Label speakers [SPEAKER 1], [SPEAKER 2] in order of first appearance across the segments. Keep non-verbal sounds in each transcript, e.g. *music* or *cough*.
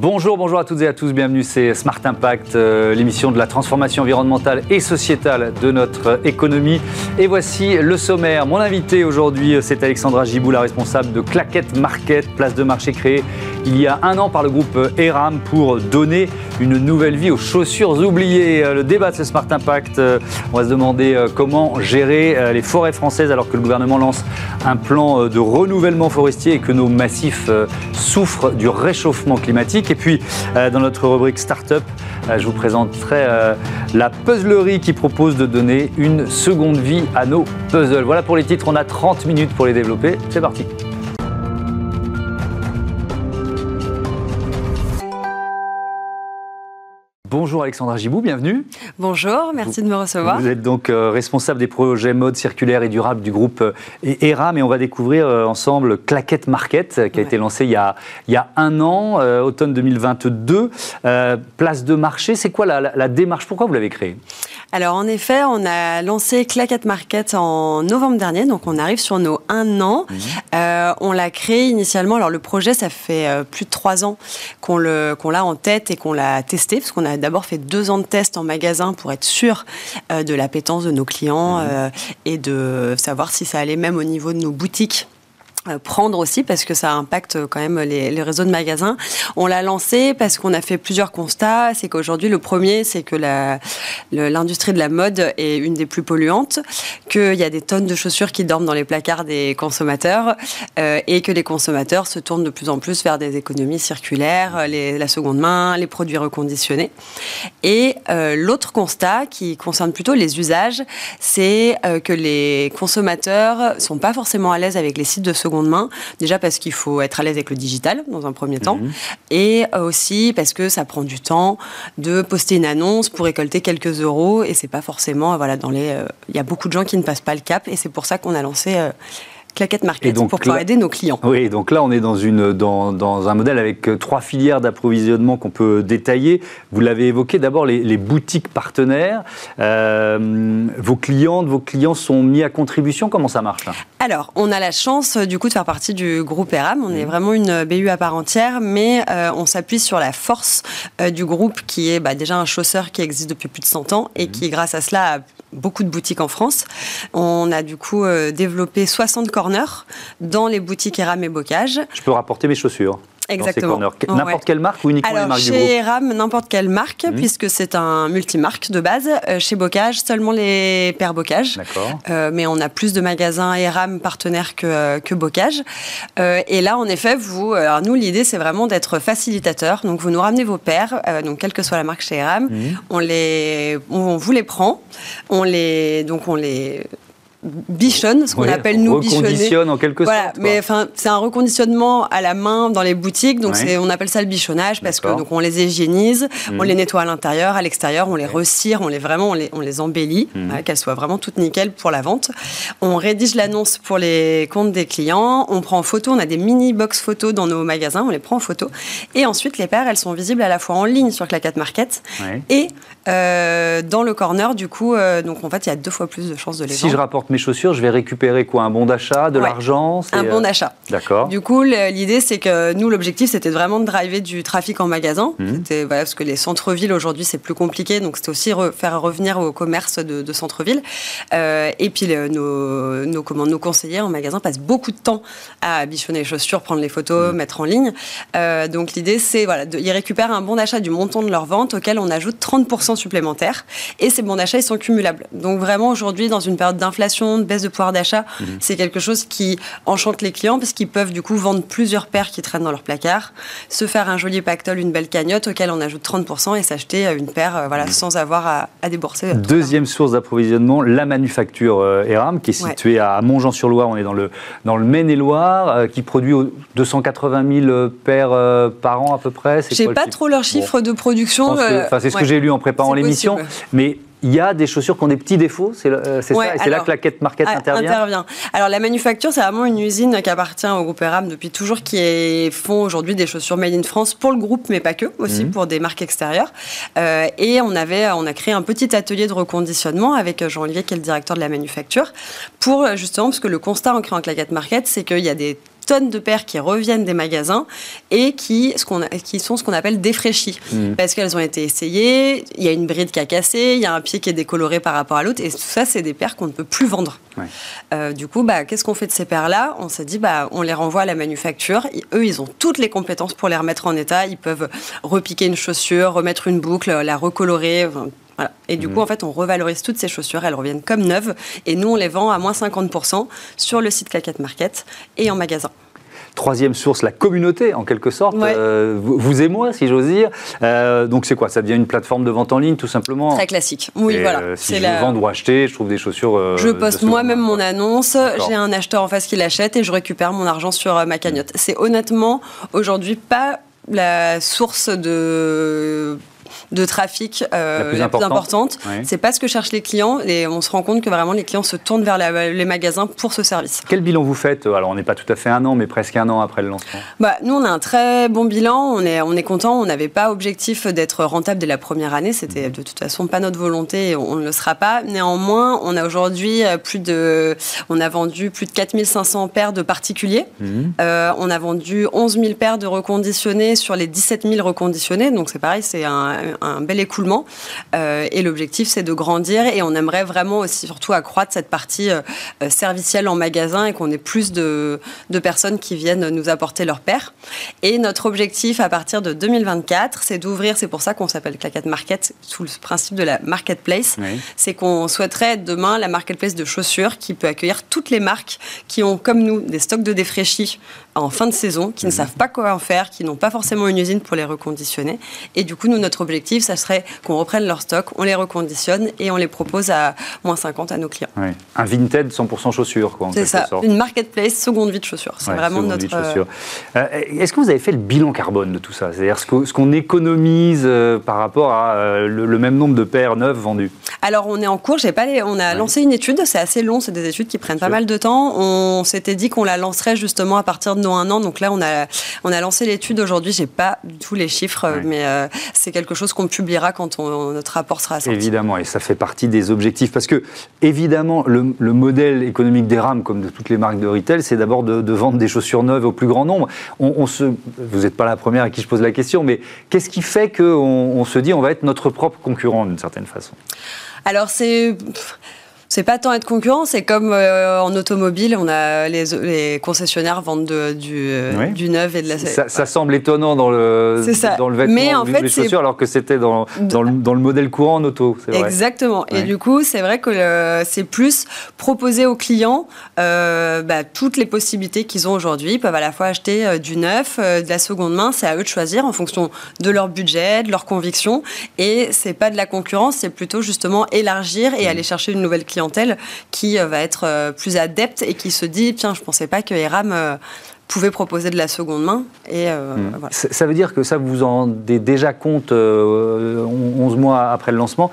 [SPEAKER 1] Bonjour, bonjour à toutes et à tous, bienvenue, c'est Smart Impact, euh, l'émission de la transformation environnementale et sociétale de notre économie. Et voici le sommaire. Mon invité aujourd'hui, c'est Alexandra Gibou, la responsable de Claquette Market, place de marché créée il y a un an par le groupe ERAM pour donner une nouvelle vie aux chaussures oubliées. Le débat de ce Smart Impact, euh, on va se demander euh, comment gérer euh, les forêts françaises alors que le gouvernement lance un plan de renouvellement forestier et que nos massifs souffrent du réchauffement climatique. Et puis, dans notre rubrique Startup, je vous présenterai la puzzlerie qui propose de donner une seconde vie à nos puzzles. Voilà pour les titres, on a 30 minutes pour les développer. C'est parti. Bonjour Alexandra Gibou, bienvenue.
[SPEAKER 2] Bonjour, merci de me recevoir.
[SPEAKER 1] Vous êtes donc euh, responsable des projets mode circulaire et durable du groupe euh, ERAM et on va découvrir euh, ensemble Claquette Market qui a été lancé il y a, il y a un an, automne 2022. place de marché, c'est quoi la, la démarche? Pourquoi vous l'avez créée?
[SPEAKER 2] Alors en effet, on a lancé Claquette Market en novembre dernier, donc on arrive sur nos un an. Euh, on l'a créé initialement, alors le projet, ça fait euh, plus de trois ans qu'on l'a en tête et qu'on l'a testé, parce qu'on a d'abord fait deux ans de tests en magasin pour être sûr euh, de l'appétence de nos clients mhm. et de savoir si ça allait même au niveau de nos boutiques euh, prendre aussi parce que ça impacte euh, quand même les, réseaux de magasins. On l'a lancé parce qu'on a fait plusieurs constats. C'est qu'aujourd'hui, le premier, c'est que l'industrie de la mode est une des plus polluantes, qu'il y a des tonnes de chaussures qui dorment dans les placards des consommateurs euh, et que les consommateurs se tournent de plus en plus vers des économies circulaires, la seconde main, les produits reconditionnés. Et l'autre constat qui concerne plutôt les usages, c'est que les consommateurs sont pas forcément à l'aise avec les sites de seconde main. Déjà parce qu'il faut être à l'aise avec le digital dans un premier temps, mhm. et aussi parce que ça prend du temps de poster une annonce pour récolter quelques euros, et c'est pas forcément voilà dans les. Euh, il y a beaucoup de gens qui ne passent pas le cap, et c'est pour ça qu'on a lancé. Euh, Claquette Market donc, pour pouvoir aider nos clients.
[SPEAKER 1] Oui, donc là, on est dans, une, dans, dans un modèle avec euh, trois filières d'approvisionnement qu'on peut détailler. Vous l'avez évoqué, d'abord les, boutiques partenaires. Euh, vos clientes, vos clients sont mis à contribution. Comment ça marche
[SPEAKER 2] Alors, on a la chance euh, du coup de faire partie du groupe ERAM. On est vraiment une BU à part entière, mais on s'appuie sur la force du groupe qui est bah, déjà un chausseur qui existe depuis plus de 100 ans et mmh. qui, grâce à cela, a beaucoup de boutiques en France. On a du coup développé 60 corners dans les boutiques Eram et Bocage.
[SPEAKER 1] Je peux rapporter mes chaussures
[SPEAKER 2] Exactement.
[SPEAKER 1] N'importe quelle marque ou uniquement les marques
[SPEAKER 2] du
[SPEAKER 1] groupe
[SPEAKER 2] Chez RAM, n'importe quelle marque, mhm. puisque c'est un multimarque de base. Euh, chez Bocage, seulement les paires Bocage. D'accord. Euh, mais on a plus de magasins ERAM partenaires que, que Bocage. Euh, et là, en effet, vous, alors nous, l'idée, c'est vraiment d'être facilitateur. Donc, vous nous ramenez vos paires, donc quelle que soit la marque chez ERAM, mhm. on, les, on, vous les prend, on les, donc on les bichonne, ce qu'on appelle nous
[SPEAKER 1] bichonner. Reconditionne en quelque
[SPEAKER 2] voilà,
[SPEAKER 1] sorte.
[SPEAKER 2] Mais enfin, c'est un reconditionnement à la main dans les boutiques, donc on appelle ça le bichonnage parce que donc on les hygiénise, on les mhm. nettoie à l'intérieur, à l'extérieur, on les recire, on les vraiment, on les, on les embellit, mhm. qu'elles soient vraiment toutes nickel pour la vente. On rédige l'annonce pour les comptes des clients, on prend en photo, on a des mini box photos dans nos magasins, on les prend en photo, et ensuite les paires, elles sont visibles à la fois en ligne sur Clacat Market et euh, dans le corner, du coup, euh, donc en fait, il y a deux fois plus de chances de les
[SPEAKER 1] si
[SPEAKER 2] vendre.
[SPEAKER 1] Si je rapporte mes chaussures, je vais récupérer quoi Un bon d'achat, de l'argent
[SPEAKER 2] Un bon euh, d'achat.
[SPEAKER 1] D'accord.
[SPEAKER 2] Du coup, l'idée, c'est que nous, l'objectif, c'était vraiment de driver du trafic en magasin. Mmh. C'était parce que les centres-villes aujourd'hui, c'est plus compliqué, donc c'était aussi faire revenir au commerce de, centre-ville. Euh, et puis nos, nos, comment, nos conseillers en magasin passent beaucoup de temps à bichonner les chaussures, prendre les photos, mmh. mettre en ligne. Euh, donc l'idée, c'est voilà, ils récupèrent un bon d'achat du montant de leur vente auquel on ajoute 30% supplémentaires. Et ces bons d'achat, ils sont cumulables. Donc vraiment aujourd'hui, dans une période d'inflation de baisse de pouvoir d'achat, mhm. c'est quelque chose qui enchante les clients parce qu'ils peuvent du coup vendre plusieurs paires qui traînent dans leur placard, se faire un joli pactole, une belle cagnotte auquel on ajoute 30% et s'acheter euh, une paire euh, voilà, mhm. sans avoir à, débourser.
[SPEAKER 1] Deuxième source d'approvisionnement, la manufacture euh, ERAM qui est située à Montjean-sur-Loire, on est dans le, dans le Maine-et-Loire, qui produit 280 000 paires par an à peu près.
[SPEAKER 2] Je sais pas trop leurs chiffres de production.
[SPEAKER 1] C'est ce que j'ai lu en préparant l'émission. Mais il y a des chaussures qui ont des petits défauts, c'est euh, ça, et c'est là que la quête market ah, intervient.
[SPEAKER 2] Alors la manufacture, c'est vraiment une usine qui appartient au groupe ERAM depuis toujours, qui font aujourd'hui des chaussures made in France pour le groupe, mais pas que, aussi mhm. pour des marques extérieures. Euh, et on avait, on a créé un petit atelier de reconditionnement avec Jean-Olivier, qui est le directeur de la manufacture, pour justement, parce que le constat en créant Claquette Market, c'est qu'il y a des tonnes de paires qui reviennent des magasins et qui, ce qu'on qui sont ce qu'on appelle défraîchies. Mmh. Parce qu'elles ont été essayées, il y a une bride qui a cassé, il y a un pied qui est décoloré par rapport à l'autre, et tout ça, c'est des paires qu'on ne peut plus vendre. Euh, du coup, bah, qu'est-ce qu'on fait de ces paires-là? On s'est dit, bah, on les renvoie à la manufacture. eux, ils ont toutes les compétences pour les remettre en état. Ils peuvent repiquer une chaussure, remettre une boucle, la recolorer. Et du mmh. coup, en fait, on revalorise toutes ces chaussures, elles reviennent comme neuves, et nous, on les vend à moins 50% sur le site Claquette Market et en magasin.
[SPEAKER 1] Troisième source, la communauté, en quelque sorte. Euh, vous, et moi, si j'ose dire. Euh, donc, c'est quoi? Ça devient une plateforme de vente en ligne, tout simplement?
[SPEAKER 2] Très classique. Oui, voilà.
[SPEAKER 1] Euh, si je la... vends ou acheter, je trouve des chaussures.
[SPEAKER 2] je poste moi-même mon annonce, j'ai un acheteur en face qui l'achète et je récupère mon argent sur ma cagnotte. C'est honnêtement, aujourd'hui, pas la source de de trafic euh, la, plus, importante. C'est pas ce que cherchent les clients et on se rend compte que vraiment les clients se tournent vers les magasins pour ce service.
[SPEAKER 1] Quel bilan vous faites Alors on n'est pas tout à fait un an, mais presque un an après le lancement?
[SPEAKER 2] Bah, nous on a un très bon bilan, on est, on est content, on n'avait pas objectif d'être rentable dès la première année, c'était de toute façon pas notre volonté et on ne le sera pas. Néanmoins, on a aujourd'hui euh, plus de, on a vendu plus de 4500 paires de particuliers, mhm. euh, on a vendu 11 000 paires de reconditionnés sur les 17 000 reconditionnés, donc c'est pareil, c'est un, un bel écoulement. Euh, et l'objectif, c'est de grandir et on aimerait vraiment aussi, surtout, accroître cette partie euh, euh, servicielle en magasin et qu'on ait plus de, de, personnes qui viennent nous apporter leur paire. Et notre objectif à partir de 2024, c'est d'ouvrir, c'est pour ça qu'on s'appelle Claquette Market, sous le principe de la marketplace. C'est qu'on souhaiterait être demain la marketplace de chaussures qui peut accueillir toutes les marques qui ont, comme nous, des stocks de défraîchis en fin de saison, qui ne mhm. savent pas quoi en faire, qui n'ont pas forcément une usine pour les reconditionner. Et du coup, nous, notre objectif, ça serait qu'on reprenne leur stock, on les reconditionne et on les propose à moins 50 à nos clients.
[SPEAKER 1] Un Vinted 100% chaussures, quoi.
[SPEAKER 2] C'est ça, une marketplace seconde vie de chaussures. C'est vraiment notre.
[SPEAKER 1] Euh, euh, Est-ce que vous avez fait le bilan carbone de tout ça? C'est-à-dire ce qu'on économise euh, par rapport à le, même nombre de paires neuves vendues?
[SPEAKER 2] Alors, on est en cours. J'ai pas les... On a lancé une étude. C'est assez long. C'est des études qui prennent pas mal de temps. On s'était dit qu'on la lancerait justement à partir de nos un an. Donc là, on a, on a lancé l'étude aujourd'hui. J'ai pas tous les chiffres, mais c'est quelque chose qu'on publiera quand notre rapport sera sorti.
[SPEAKER 1] Évidemment, et ça fait partie des objectifs. Parce que, évidemment, le, modèle économique des rames, comme de toutes les marques de retail, c'est d'abord de, vendre des chaussures neuves au plus grand nombre. On, se, vous n'êtes pas la première à qui je pose la question, mais qu'est-ce qui fait qu'on on se dit on va être notre propre concurrent d'une certaine façon?
[SPEAKER 2] Alors, c'est c'est pas tant être concurrent, c'est comme euh, en automobile, on a les, les concessionnaires vendent du, euh, du, neuf et de la.
[SPEAKER 1] Ça, ça semble étonnant dans le dans le vêtement, Mais en fait, les chaussures, alors que c'était dans, dans, le, dans, le, modèle courant en auto.
[SPEAKER 2] Vrai. Exactement. Et du coup, c'est vrai que c'est plus proposer aux clients euh, bah, toutes les possibilités qu'ils ont aujourd'hui. Ils peuvent à la fois acheter du neuf, de la seconde main. C'est à eux de choisir en fonction de leur budget, de leurs convictions. Et c'est pas de la concurrence, c'est plutôt justement élargir et mmh. aller chercher une nouvelle clientèle qui euh, va être euh, plus adepte et qui se dit tiens, je ne pensais pas que ERAM euh, pouvait proposer de la seconde main. Et
[SPEAKER 1] hmm. Ça veut dire que ça, vous en rendez déjà compte 11 mois après le lancement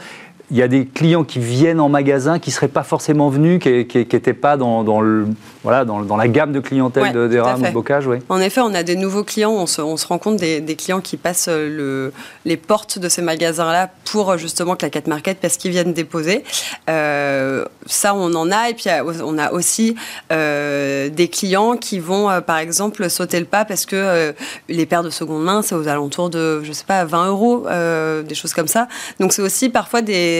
[SPEAKER 1] il y a des clients qui viennent en magasin qui ne seraient pas forcément venus, qui n'étaient pas dans, le, voilà, dans, la gamme de clientèle de, des rames ou de bocage.
[SPEAKER 2] En effet, on a des nouveaux clients, on se, on se rend compte des, clients qui passent le, les portes de ces magasins-là pour justement Claquette Market parce qu'ils viennent déposer. Euh, ça, on en a. Et puis, on a aussi euh, des clients qui vont, euh, par exemple, sauter le pas parce que les paires de seconde main, c'est aux alentours de, je sais pas, 20 euros, des choses comme ça. Donc, c'est aussi parfois des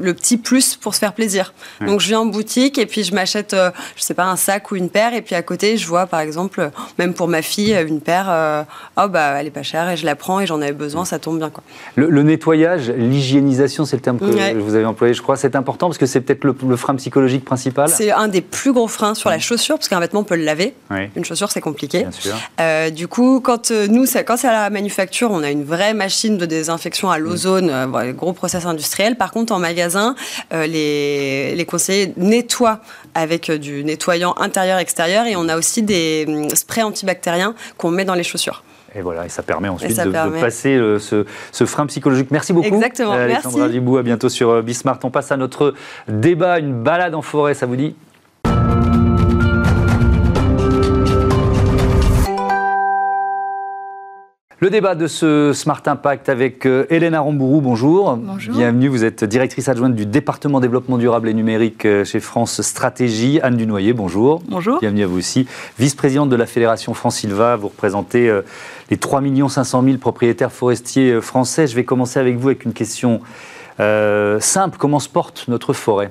[SPEAKER 2] le petit plus pour se faire plaisir. Donc je viens en boutique et puis je m'achète, euh, je sais pas, un sac ou une paire et puis à côté je vois par exemple, même pour ma fille, une paire, euh, oh bah elle est pas chère et je la prends et j'en avais besoin, ça tombe bien quoi.
[SPEAKER 1] Le, nettoyage, l'hygiénisation, c'est le terme que vous avez employé, je crois, c'est important parce que c'est peut-être le, frein psychologique principal.
[SPEAKER 2] C'est un des plus gros freins sur la chaussure parce qu'un vêtement on peut le laver. Une chaussure c'est compliqué. Euh, du coup, quand nous, quand c'est à la manufacture, on a une vraie machine de désinfection à l'ozone, gros process industriel. Par contre, en magasin, euh, les, les, conseillers nettoient avec euh, du nettoyant intérieur-extérieur et on a aussi des hum, sprays antibactériens qu'on met dans les chaussures.
[SPEAKER 1] Et voilà, et ça permet ensuite de, passer euh, ce, frein psychologique. Merci beaucoup.
[SPEAKER 2] Exactement.
[SPEAKER 1] Alexandra Gibou, à bientôt sur Bismart. On passe à notre débat, une balade en forêt, ça vous dit Le débat de ce Smart Impact avec euh, Hélène Rambourou, bonjour.
[SPEAKER 3] Bonjour.
[SPEAKER 1] Bienvenue, vous êtes directrice adjointe du département développement durable et numérique euh, chez France Stratégie. Anne Dunoyer, bonjour.
[SPEAKER 3] Bonjour.
[SPEAKER 1] Bienvenue à vous aussi. Vice-présidente de la Fédération France Silva, vous représentez euh, les 3 500 000 propriétaires forestiers français. Je vais commencer avec vous avec une question simple. Comment se porte notre forêt?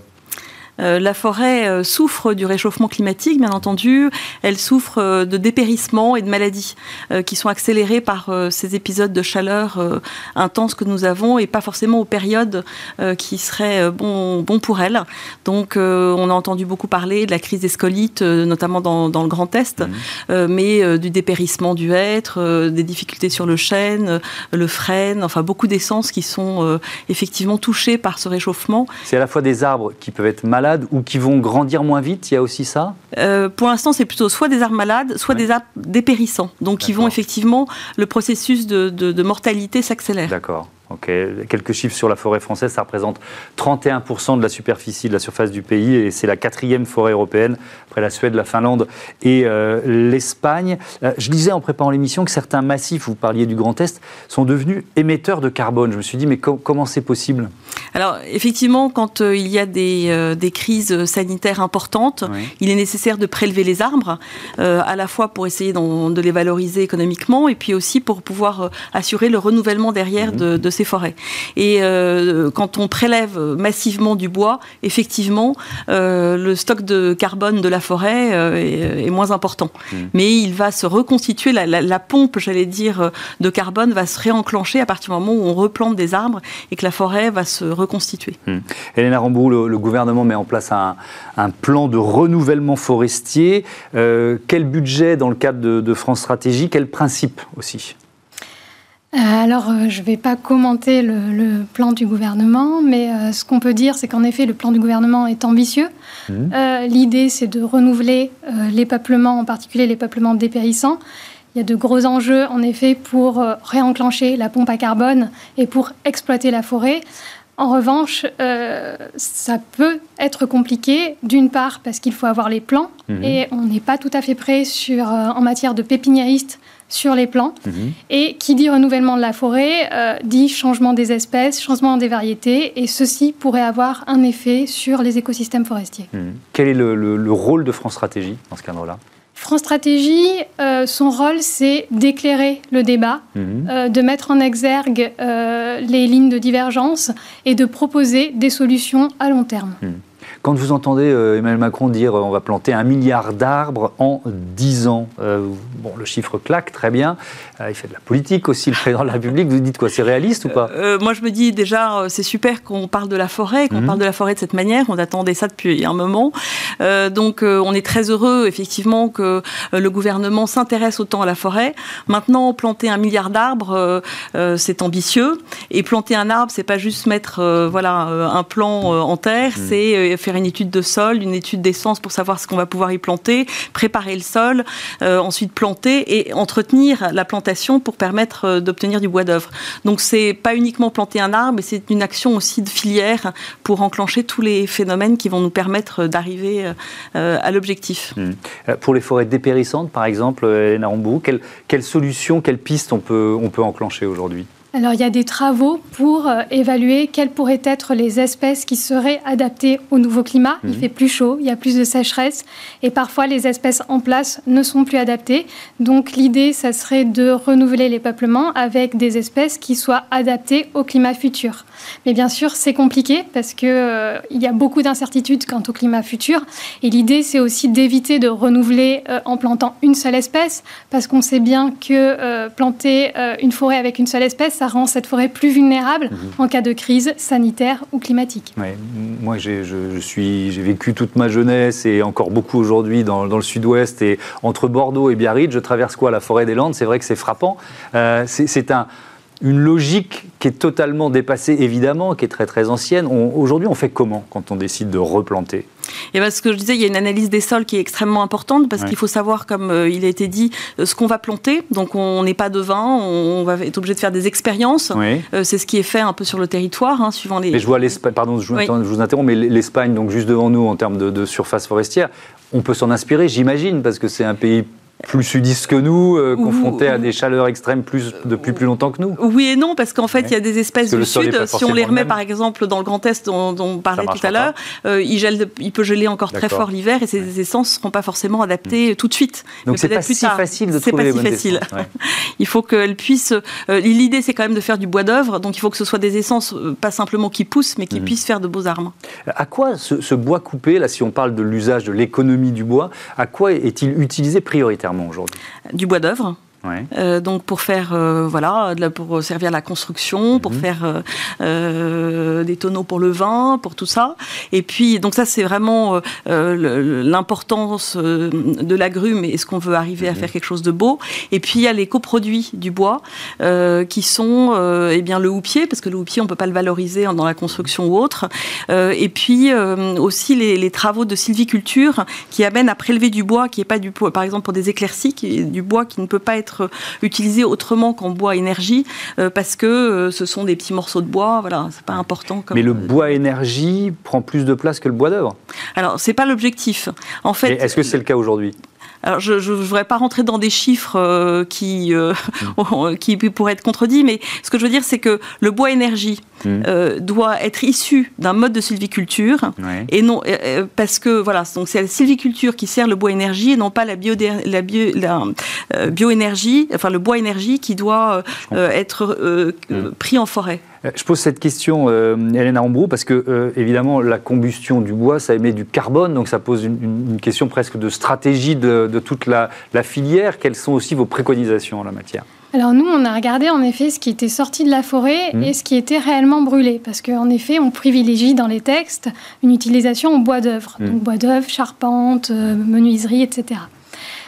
[SPEAKER 3] Euh, la forêt euh, souffre du réchauffement climatique, bien entendu. Elle souffre euh, de dépérissement et de maladies qui sont accélérées par ces épisodes de chaleur intense que nous avons et pas forcément aux périodes qui seraient bon, bon pour elle. Donc, on a entendu beaucoup parler de la crise des scolites, notamment dans, le Grand Est, mmh. mais du dépérissement du hêtre, des difficultés sur le chêne, le frêne, enfin beaucoup d'essences qui sont effectivement touchées par ce réchauffement.
[SPEAKER 1] C'est à la fois des arbres qui peuvent être malades ou qui vont grandir moins vite Il y a aussi ça?
[SPEAKER 3] Euh, Pour l'instant, c'est plutôt soit des arbres malades, soit des arbres dépérissants. Donc, qui vont effectivement, le processus de mortalité s'accélère.
[SPEAKER 1] D'accord. Quelques chiffres sur la forêt française, ça représente 31% de la superficie de la surface du pays et c'est la quatrième forêt européenne après la Suède, la Finlande et euh, l'Espagne. Euh, je disais en préparant l'émission que certains massifs, vous parliez du Grand Est, sont devenus émetteurs de carbone. Je me suis dit, mais comment c'est possible?
[SPEAKER 3] Alors effectivement, quand euh, il y a des, des, crises sanitaires importantes, il est nécessaire de prélever les arbres, à la fois pour essayer de les valoriser économiquement et puis aussi pour pouvoir assurer le renouvellement derrière mmh. de, de ces forêts. Et euh, quand on prélève massivement du bois, effectivement, euh, le stock de carbone de la forêt euh, est, moins important. Hmm. Mais il va se reconstituer, la, pompe, j'allais dire, de carbone va se réenclencher à partir du moment où on replante des arbres et que la forêt va se reconstituer.
[SPEAKER 1] Mmh. Hélène le, gouvernement met en place un, plan de renouvellement forestier. quel budget dans le cadre de, de France Stratégie? Quel principe aussi?
[SPEAKER 4] Alors, euh, je ne vais pas commenter le, plan du gouvernement, mais euh, ce qu'on peut dire, c'est qu'en effet, le plan du gouvernement est ambitieux. Mmh. L'idée, c'est de renouveler les peuplements, en particulier les peuplements dépérissants. Il y a de gros enjeux, en effet, pour réenclencher la pompe à carbone et pour exploiter la forêt. En revanche, ça peut être compliqué, d'une part parce qu'il faut avoir les plans, mmh. et on n'est pas tout à fait prêt sur, en matière de pépiniéristes sur les plants. Mhm. Et qui dit renouvellement de la forêt euh, dit changement des espèces, changement des variétés, et ceci pourrait avoir un effet sur les écosystèmes forestiers.
[SPEAKER 1] Mhm. Quel est le, rôle de France Stratégie dans ce cadre-là?
[SPEAKER 4] France Stratégie, euh, son rôle, c'est d'éclairer le débat, mhm. euh, de mettre en exergue les lignes de divergence et de proposer des solutions à long terme.
[SPEAKER 1] Quand vous entendez euh, Emmanuel Macron dire euh, on va planter un milliard d'arbres en 10 ans, euh, bon, le chiffre claque, très bien. il fait de la politique aussi, le président de la République. Vous dites quoi C'est réaliste ou pas?
[SPEAKER 3] Moi, je me dis déjà, c'est super qu'on parle de la forêt, qu'on mhm. parle de la forêt de cette manière. On attendait ça depuis un moment. donc, on est très heureux, effectivement, que le gouvernement s'intéresse autant à la forêt. Maintenant, planter un milliard d'arbres, c'est ambitieux. Et planter un arbre, c'est pas juste mettre voilà, un plan en terre, mhm. c'est faire une étude de sol, une étude d'essence pour savoir ce qu'on va pouvoir y planter, préparer le sol, euh, ensuite planter et entretenir la plantation pour permettre euh, d'obtenir du bois d'œuvre. Donc c'est pas uniquement planter un arbre, c'est une action aussi de filière pour enclencher tous les phénomènes qui vont nous permettre d'arriver euh, à l'objectif.
[SPEAKER 1] Mmh. Pour les forêts dépérissantes, par exemple, Hélène quelle, quelle solution, quelle piste on peut, on peut enclencher aujourd'hui?
[SPEAKER 4] Alors il y a des travaux pour euh, évaluer quelles pourraient être les espèces qui seraient adaptées au nouveau climat. Il mhm. fait plus chaud, il y a plus de sécheresse et parfois les espèces en place ne sont plus adaptées. Donc l'idée, ça serait de renouveler les peuplements avec des espèces qui soient adaptées au climat futur. Mais bien sûr, c'est compliqué parce qu'il euh, il y a beaucoup d'incertitudes quant au climat futur. Et l'idée, c'est aussi d'éviter de renouveler euh, en plantant une seule espèce parce qu'on sait bien que planter une forêt avec une seule espèce, ça rend cette forêt plus vulnérable mhm. en cas de crise sanitaire ou climatique.
[SPEAKER 1] moi, j'ai vécu toute ma jeunesse et encore beaucoup aujourd'hui dans, le sud-ouest et entre Bordeaux et Biarritz, je traverse quoi? La forêt des Landes, c'est vrai que c'est frappant. Euh, c'est un une logique qui est totalement dépassée, évidemment, qui est très très ancienne. Aujourd'hui, on fait comment quand on décide de replanter?
[SPEAKER 3] Et ben, ce que je disais, il y a une analyse des sols qui est extrêmement importante parce qu'il faut savoir, comme euh, il a été dit, euh, ce qu'on va planter. Donc on n'est pas devin, on, va être obligé de faire des expériences. Euh, c'est ce qui est fait un peu sur le territoire, hein, suivant les.
[SPEAKER 1] Mais je vois l'Espagne, pardon, je vous, interromps, mais l'Espagne, donc juste devant nous en termes de, de surface forestière, on peut s'en inspirer, j'imagine, parce que c'est un pays plus sudistes que nous, euh, confrontés à des chaleurs extrêmes plus, depuis plus longtemps que nous
[SPEAKER 3] Oui et non, parce qu'en fait, il y a des espèces du sud, si on les remet par exemple dans le Grand Est dont, on parlait tout à l'heure, euh, il, il, peut geler encore très fort l'hiver et ces essences ne seront pas forcément adaptées mm. tout de suite.
[SPEAKER 1] Donc c'est pas si facile de trouver
[SPEAKER 3] pas si facile. *laughs* il faut qu'elles puissent... Euh, l'idée, c'est quand même de faire du bois d'œuvre, donc il faut que ce soit des essences, pas simplement qui poussent, mais qui mm. puissent faire de beaux armes.
[SPEAKER 1] À quoi ce, ce bois coupé, là, si on parle de l'usage de l'économie du bois, à quoi est-il utilisé prioritairement?
[SPEAKER 3] Du bois d'œuvre. Euh, donc pour faire euh, voilà pour servir à la construction, pour mhm. faire euh, des tonneaux pour le vin, pour tout ça. Et puis donc ça c'est vraiment l'importance de l'agrume et ce qu'on veut arriver à mhm. faire quelque chose de beau. Et puis il y a les coproduits du bois qui sont eh bien le houppier parce que le houppier on peut pas le valoriser dans la construction ou autre. et puis aussi les, travaux de sylviculture qui amènent à prélever du bois qui est pas du par exemple pour des éclaircies qui est du bois qui ne peut pas être utilisé autrement qu'en bois énergie euh, parce que euh, ce sont des petits morceaux de bois. Voilà, c'est pas important.
[SPEAKER 1] Mais le bois énergie prend plus de place que le bois d'œuvre.
[SPEAKER 3] Alors c'est pas l'objectif. En fait,
[SPEAKER 1] est-ce que c'est le cas aujourd'hui?
[SPEAKER 3] Alors, je ne voudrais pas rentrer dans des chiffres euh, qui, mm. *laughs* qui pourraient être contredits, mais ce que je veux dire, c'est que le bois énergie, Mm. Euh, doit être issu d'un mode de sylviculture et non euh, euh, parce que voilà donc c'est la sylviculture qui sert le bois énergie et non pas la bio la, bio, la bioénergie enfin le bois énergie qui doit être mm. pris en forêt.
[SPEAKER 1] Je pose cette question, Hélène Arambroux, parce que évidemment la combustion du bois, ça émet du carbone, donc ça pose une, question presque de stratégie de, de toute la, la, filière. Quelles sont aussi vos préconisations en la matière?
[SPEAKER 4] Alors nous, on a regardé en effet ce qui était sorti de la forêt mmh. et ce qui était réellement brûlé, parce qu'en effet, on privilégie dans les textes une utilisation en bois d'œuvre, mmh. donc bois d'œuvre, charpente, euh, menuiserie, etc.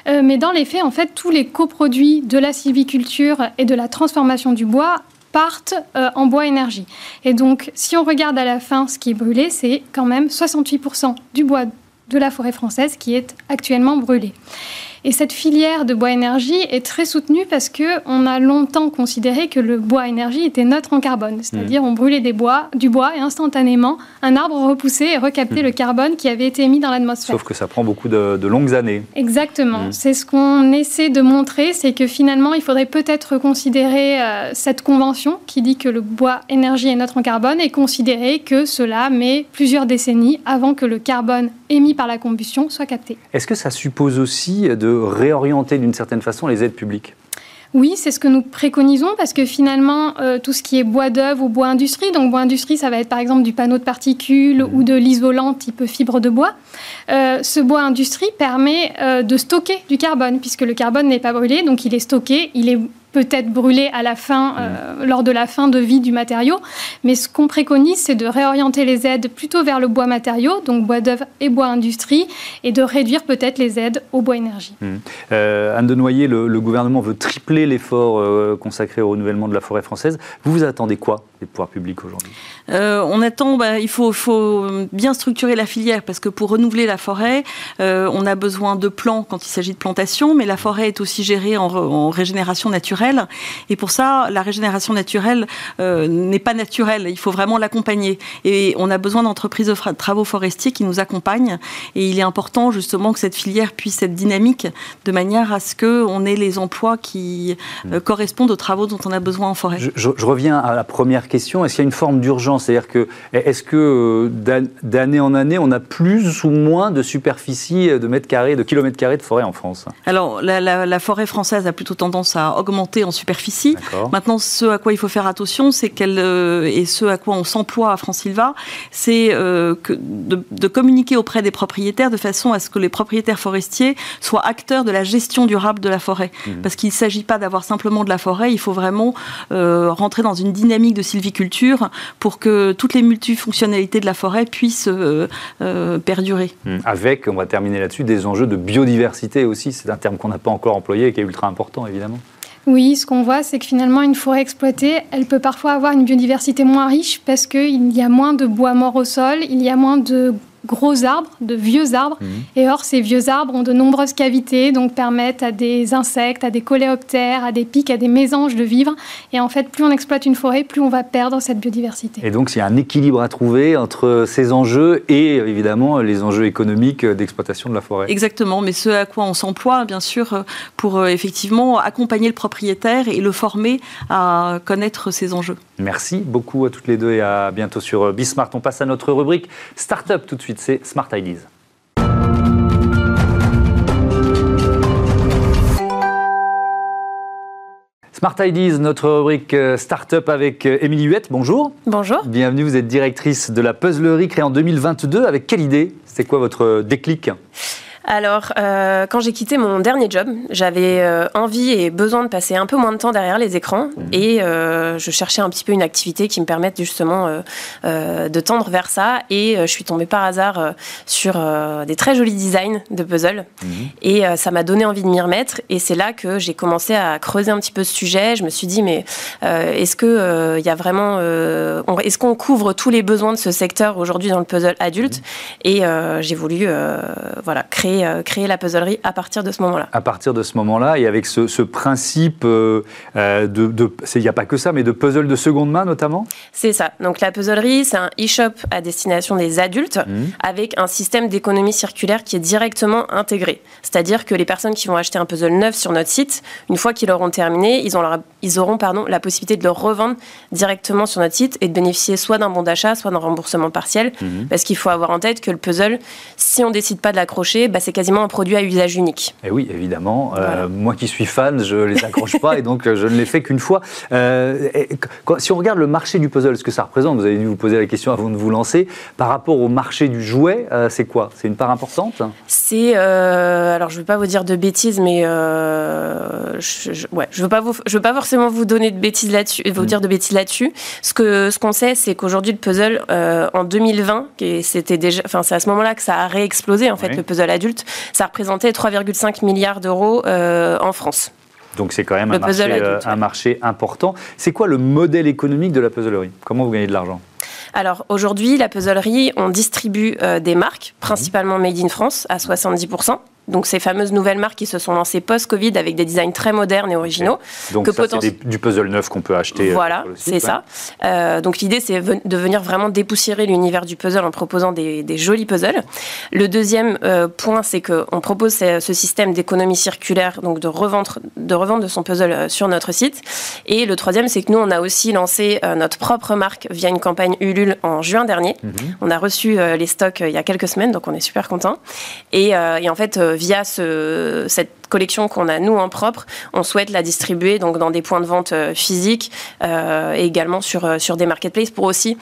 [SPEAKER 4] Euh, mais dans les faits, en fait, tous les coproduits de la sylviculture et de la transformation du bois partent euh, en bois énergie. Et donc, si on regarde à la fin ce qui est brûlé, c'est quand même 68% du bois de la forêt française qui est actuellement brûlé. Et cette filière de bois énergie est très soutenue parce que on a longtemps considéré que le bois énergie était neutre en carbone, c'est-à-dire mmh. on brûlait des bois, du bois et instantanément un arbre repoussait et recaptait mmh. le carbone qui avait été émis dans l'atmosphère.
[SPEAKER 1] Sauf que ça prend beaucoup de, longues années.
[SPEAKER 4] Exactement. Mmh. C'est ce qu'on essaie de montrer, c'est que finalement il faudrait peut-être considérer euh, cette convention qui dit que le bois énergie est neutre en carbone et considérer que cela met plusieurs décennies avant que le carbone émis par la combustion soit capté.
[SPEAKER 1] Est-ce que ça suppose aussi de réorienter d'une certaine façon les aides publiques
[SPEAKER 4] oui, c'est ce que nous préconisons parce que finalement, euh, tout ce qui est bois d'œuvre ou bois industrie, donc bois industrie, ça va être par exemple du panneau de particules ou de l'isolant type fibre de bois. Euh, ce bois industrie permet euh, de stocker du carbone puisque le carbone n'est pas brûlé, donc il est stocké, il est peut-être brûler à la fin, euh, lors de la fin de vie du matériau. Mais ce qu'on préconise, c'est de réorienter les aides plutôt vers le bois matériau, donc bois d'œuvre et bois industrie, et de réduire peut-être les aides au bois énergie.
[SPEAKER 1] Mmh. Euh, Anne de Noyer, le, gouvernement veut tripler l'effort euh, consacré au renouvellement de la forêt française. Vous vous attendez quoi des pouvoirs publics aujourd'hui?
[SPEAKER 3] On attend, bah, il faut, faut, bien structurer la filière, parce que pour renouveler la forêt, on a besoin de plans quand il s'agit de plantation, mais la forêt est aussi gérée en, en régénération naturelle et pour ça, la régénération naturelle euh, n'est pas naturelle. Il faut vraiment l'accompagner. Et on a besoin d'entreprises de travaux forestiers qui nous accompagnent. Et il est important justement que cette filière puisse être dynamique de manière à ce qu'on ait les emplois qui euh, mm. correspondent aux travaux dont on a besoin en forêt.
[SPEAKER 1] Je, reviens à la première question. Est-ce qu'il y a une forme d'urgence? C'est-à-dire que est-ce que euh, d'année en année, on a plus ou moins de superficie de mètres carrés, de kilomètres carrés de forêt en France?
[SPEAKER 3] Alors la, la forêt française a plutôt tendance à augmenter en superficie. Maintenant, ce à quoi il faut faire attention, c'est qu'elle euh, et ce à quoi on s'emploie à Francilva, c'est euh, de, de, communiquer auprès des propriétaires de façon à ce que les propriétaires forestiers soient acteurs de la gestion durable de la forêt. Mhm. Parce qu'il ne s'agit pas d'avoir simplement de la forêt, il faut vraiment euh, rentrer dans une dynamique de sylviculture pour que toutes les multifonctionnalités de la forêt puissent perdurer.
[SPEAKER 1] Mhm. Avec, on va terminer là-dessus, des enjeux de biodiversité aussi. C'est un terme qu'on n'a pas encore employé et qui est ultra important, évidemment.
[SPEAKER 4] Oui, ce qu'on voit, c'est que finalement, une forêt exploitée, elle peut parfois avoir une biodiversité moins riche parce qu'il y a moins de bois mort au sol, il y a moins de gros arbres, de vieux arbres. Mhm. Et or, ces vieux arbres ont de nombreuses cavités, donc permettent à des insectes, à des coléoptères, à des pics, à des mésanges de vivre. Et en fait, plus on exploite une forêt, plus on va perdre cette biodiversité.
[SPEAKER 1] Et donc, il y a un équilibre à trouver entre ces enjeux et évidemment les enjeux économiques d'exploitation de la forêt.
[SPEAKER 3] Exactement, mais ce à quoi on s'emploie, bien sûr, pour euh, effectivement accompagner le propriétaire et le former à connaître ces enjeux.
[SPEAKER 1] Merci beaucoup à toutes les deux et à bientôt sur Bismart. On passe à notre rubrique Startup tout de suite, c'est Smart Ideas. Smart Ideas, notre rubrique euh, Startup avec euh, Émilie Huette. Bonjour.
[SPEAKER 5] Bonjour.
[SPEAKER 1] Bienvenue, vous êtes directrice de la puzzlerie créée en 2022. Avec quelle idée? C'était quoi votre déclic?
[SPEAKER 5] Alors, euh, quand j'ai quitté mon dernier job, j'avais euh, envie et besoin de passer un peu moins de temps derrière les écrans mmh. et euh, je cherchais un petit peu une activité qui me permette justement de tendre vers ça. Et je suis tombée par hasard sur des très jolis designs de puzzles mmh. et ça m'a donné envie de m'y remettre. Et c'est là que j'ai commencé à creuser un petit peu ce sujet. Je me suis dit, mais est-ce que il y a vraiment, est-ce qu'on couvre tous les besoins de ce secteur aujourd'hui dans le puzzle adulte mmh. Et j'ai voulu, voilà, créer euh, créer, la puzzlerie à partir de ce moment-là.
[SPEAKER 1] À partir de ce moment-là, et avec ce, principe euh, euh, de, il n'y a pas que ça, mais de puzzle de seconde main notamment?
[SPEAKER 5] C'est ça. Donc la puzzlerie, c'est un e-shop à destination des adultes mmh. avec un système d'économie circulaire qui est directement intégré. C'est-à-dire que les personnes qui vont acheter un puzzle neuf sur notre site, une fois qu'ils l'auront terminé, ils, ils auront pardon, la possibilité de le revendre directement sur notre site et de bénéficier soit d'un bon d'achat, soit d'un remboursement partiel. Mmh. Parce qu'il faut avoir en tête que le puzzle, si on décide pas de l'accrocher, bah, c'est quasiment un produit à usage unique.
[SPEAKER 1] Et eh oui, évidemment. Euh, moi qui suis fan, je les accroche pas et donc euh, je ne les fais qu'une fois. Euh, si on regarde le marché du puzzle, ce que ça représente, vous avez dû vous poser la question avant de vous lancer, par rapport au marché du jouet, c'est quoi? C'est une part importante?
[SPEAKER 5] C'est, alors je ne veux pas vous dire de bêtises, mais je, je, ouais, je veux pas vous, je veux pas forcément vous donner de bêtises là-dessus, vous mm. dire de bêtises là-dessus. Ce que, ce qu'on sait, c'est qu'aujourd'hui le puzzle en 2020, c'était déjà, enfin c'est à ce moment-là que ça a réexplosé en fait le puzzle adulte ça représentait 3,5 milliards d'euros euh, en France.
[SPEAKER 1] Donc c'est quand même un marché, euh, un marché, important. C'est quoi le modèle économique de la puzzlerie? Comment vous gagnez de l'argent?
[SPEAKER 5] Alors aujourd'hui, la puzzlerie, on distribue euh, des marques, principalement made in France, à 70% donc ces fameuses nouvelles marques qui se sont lancées post-Covid avec des designs très modernes et originaux.
[SPEAKER 1] Donc que ça, c'est du puzzle neuf qu'on peut acheter.
[SPEAKER 5] Euh, voilà, c'est ça. Euh, donc l'idée, c'est de venir vraiment dépoussiérer l'univers du puzzle en proposant des, jolis puzzles. Le deuxième euh, point, c'est qu'on propose ce, système d'économie circulaire, donc de revendre, de son puzzle sur notre site. Et le troisième, c'est que nous, on a aussi lancé notre propre marque via une campagne Ulule en juin dernier. Mhm. On a reçu les stocks il y a quelques semaines, donc on est super content. Et, et en fait, via ce, cette collection qu'on a nous en propre, on souhaite la distribuer donc dans des points de vente euh, physiques euh, et également sur, euh, sur des marketplaces pour aussi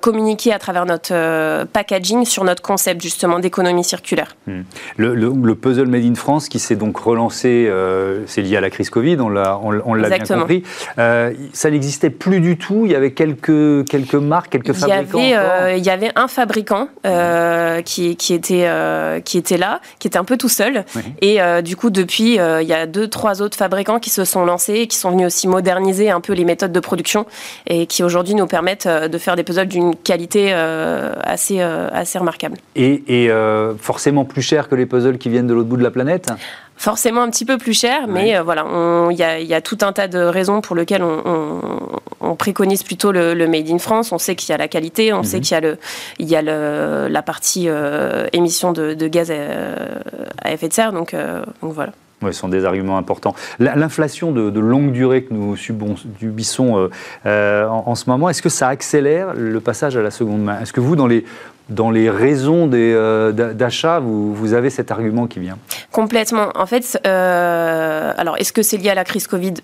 [SPEAKER 5] communiquer à travers notre packaging sur notre concept justement d'économie circulaire. Hmm.
[SPEAKER 1] Le, puzzle Made in France qui s'est donc relancé, c'est lié à la crise Covid, on l'a on, l'a bien compris. ça n'existait plus du tout. Il y avait quelques quelques marques, quelques fabricants.
[SPEAKER 5] Il y avait, il y avait un fabricant qui, qui était qui était là, qui était un peu tout seul et du coup de puis, euh, il y a deux, trois autres fabricants qui se sont lancés et qui sont venus aussi moderniser un peu les méthodes de production et qui aujourd'hui nous permettent euh, de faire des puzzles d'une qualité euh, assez, assez remarquable.
[SPEAKER 1] Et, forcément plus cher que les puzzles qui viennent de l'autre bout de la planète?
[SPEAKER 5] Forcément un petit peu plus cher, mais voilà, il y, a tout un tas de raisons pour lesquelles on, préconise plutôt le, Made in France. On sait qu'il y a la qualité, on sait mhm. qu'il y a, le, il y a le, la partie émission de, gaz à, effet de serre, donc, donc voilà.
[SPEAKER 1] Oui, ce sont des arguments importants. L'inflation de, longue durée que nous subissons euh, euh, en, ce moment, est-ce que ça accélère le passage à la seconde main? Est-ce que vous, dans les, dans les raisons euh, d'achat, vous, vous, avez cet argument qui vient?
[SPEAKER 5] Complètement. En fait, alors est-ce que c'est lié à la crise Covid?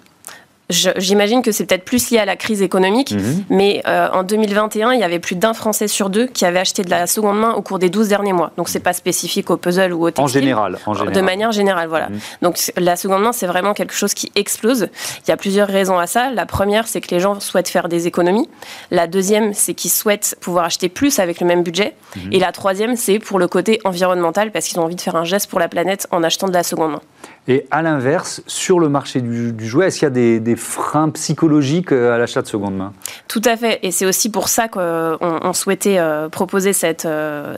[SPEAKER 5] J'imagine que c'est peut-être plus lié à la crise économique, mhm. mais euh, en 2021, il y avait plus d'un Français sur deux qui avait acheté de la seconde main au cours des 12 derniers mois. Donc c'est pas spécifique au puzzle ou au textile.
[SPEAKER 1] En général, en général.
[SPEAKER 5] De manière générale, voilà. Mhm. Donc la seconde main, c'est vraiment quelque chose qui explose. Il y a plusieurs raisons à ça. La première, c'est que les gens souhaitent faire des économies. La deuxième, c'est qu'ils souhaitent pouvoir acheter plus avec le même budget. Mhm. Et la troisième, c'est pour le côté environnemental, parce qu'ils ont envie de faire un geste pour la planète en achetant de la seconde main.
[SPEAKER 1] Et à l'inverse, sur le marché du, jouet, est-ce qu'il y a des, freins psychologiques à l'achat de seconde main?
[SPEAKER 5] Tout à fait. Et c'est aussi pour ça qu'on souhaitait proposer cette,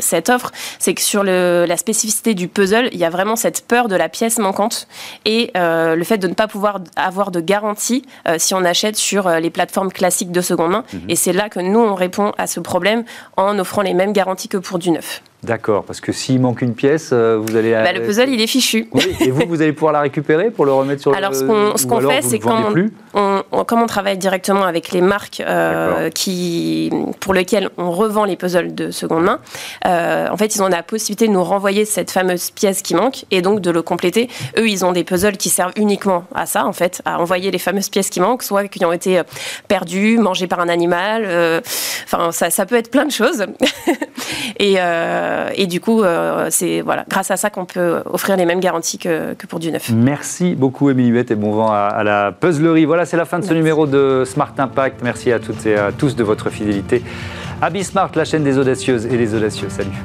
[SPEAKER 5] cette offre. C'est que sur le, la spécificité du puzzle, il y a vraiment cette peur de la pièce manquante et le fait de ne pas pouvoir avoir de garantie si on achète sur les plateformes classiques de seconde main. Mhm. Et c'est là que nous, on répond à ce problème en offrant les mêmes garanties que pour du neuf.
[SPEAKER 1] D'accord, parce que s'il manque une pièce, euh, vous allez.
[SPEAKER 5] Bah, le puzzle, il est fichu.
[SPEAKER 1] et vous, vous allez pouvoir la récupérer pour le remettre sur
[SPEAKER 5] alors, le. Alors, ce qu'on fait, c'est quand on, on, comme on travaille directement avec les marques euh, qui, pour lesquelles on revend les puzzles de seconde main, euh, en fait, ils ont la possibilité de nous renvoyer cette fameuse pièce qui manque et donc de le compléter. Eux, ils ont des puzzles qui servent uniquement à ça, en fait, à envoyer les fameuses pièces qui manquent, soit qui ont été perdues, mangées par un animal. Enfin, ça, ça, peut être plein de choses. *laughs* et euh, et du coup, euh, c'est voilà, grâce à ça qu'on peut offrir les mêmes garanties que, pour du neuf.
[SPEAKER 1] Merci beaucoup, Émilie Huette, et bon vent à, la puzzlerie. Voilà, c'est la fin de ce numéro de Smart Impact. Merci à toutes et à tous de votre fidélité. À Bismart, la chaîne des audacieuses et des audacieux. Salut.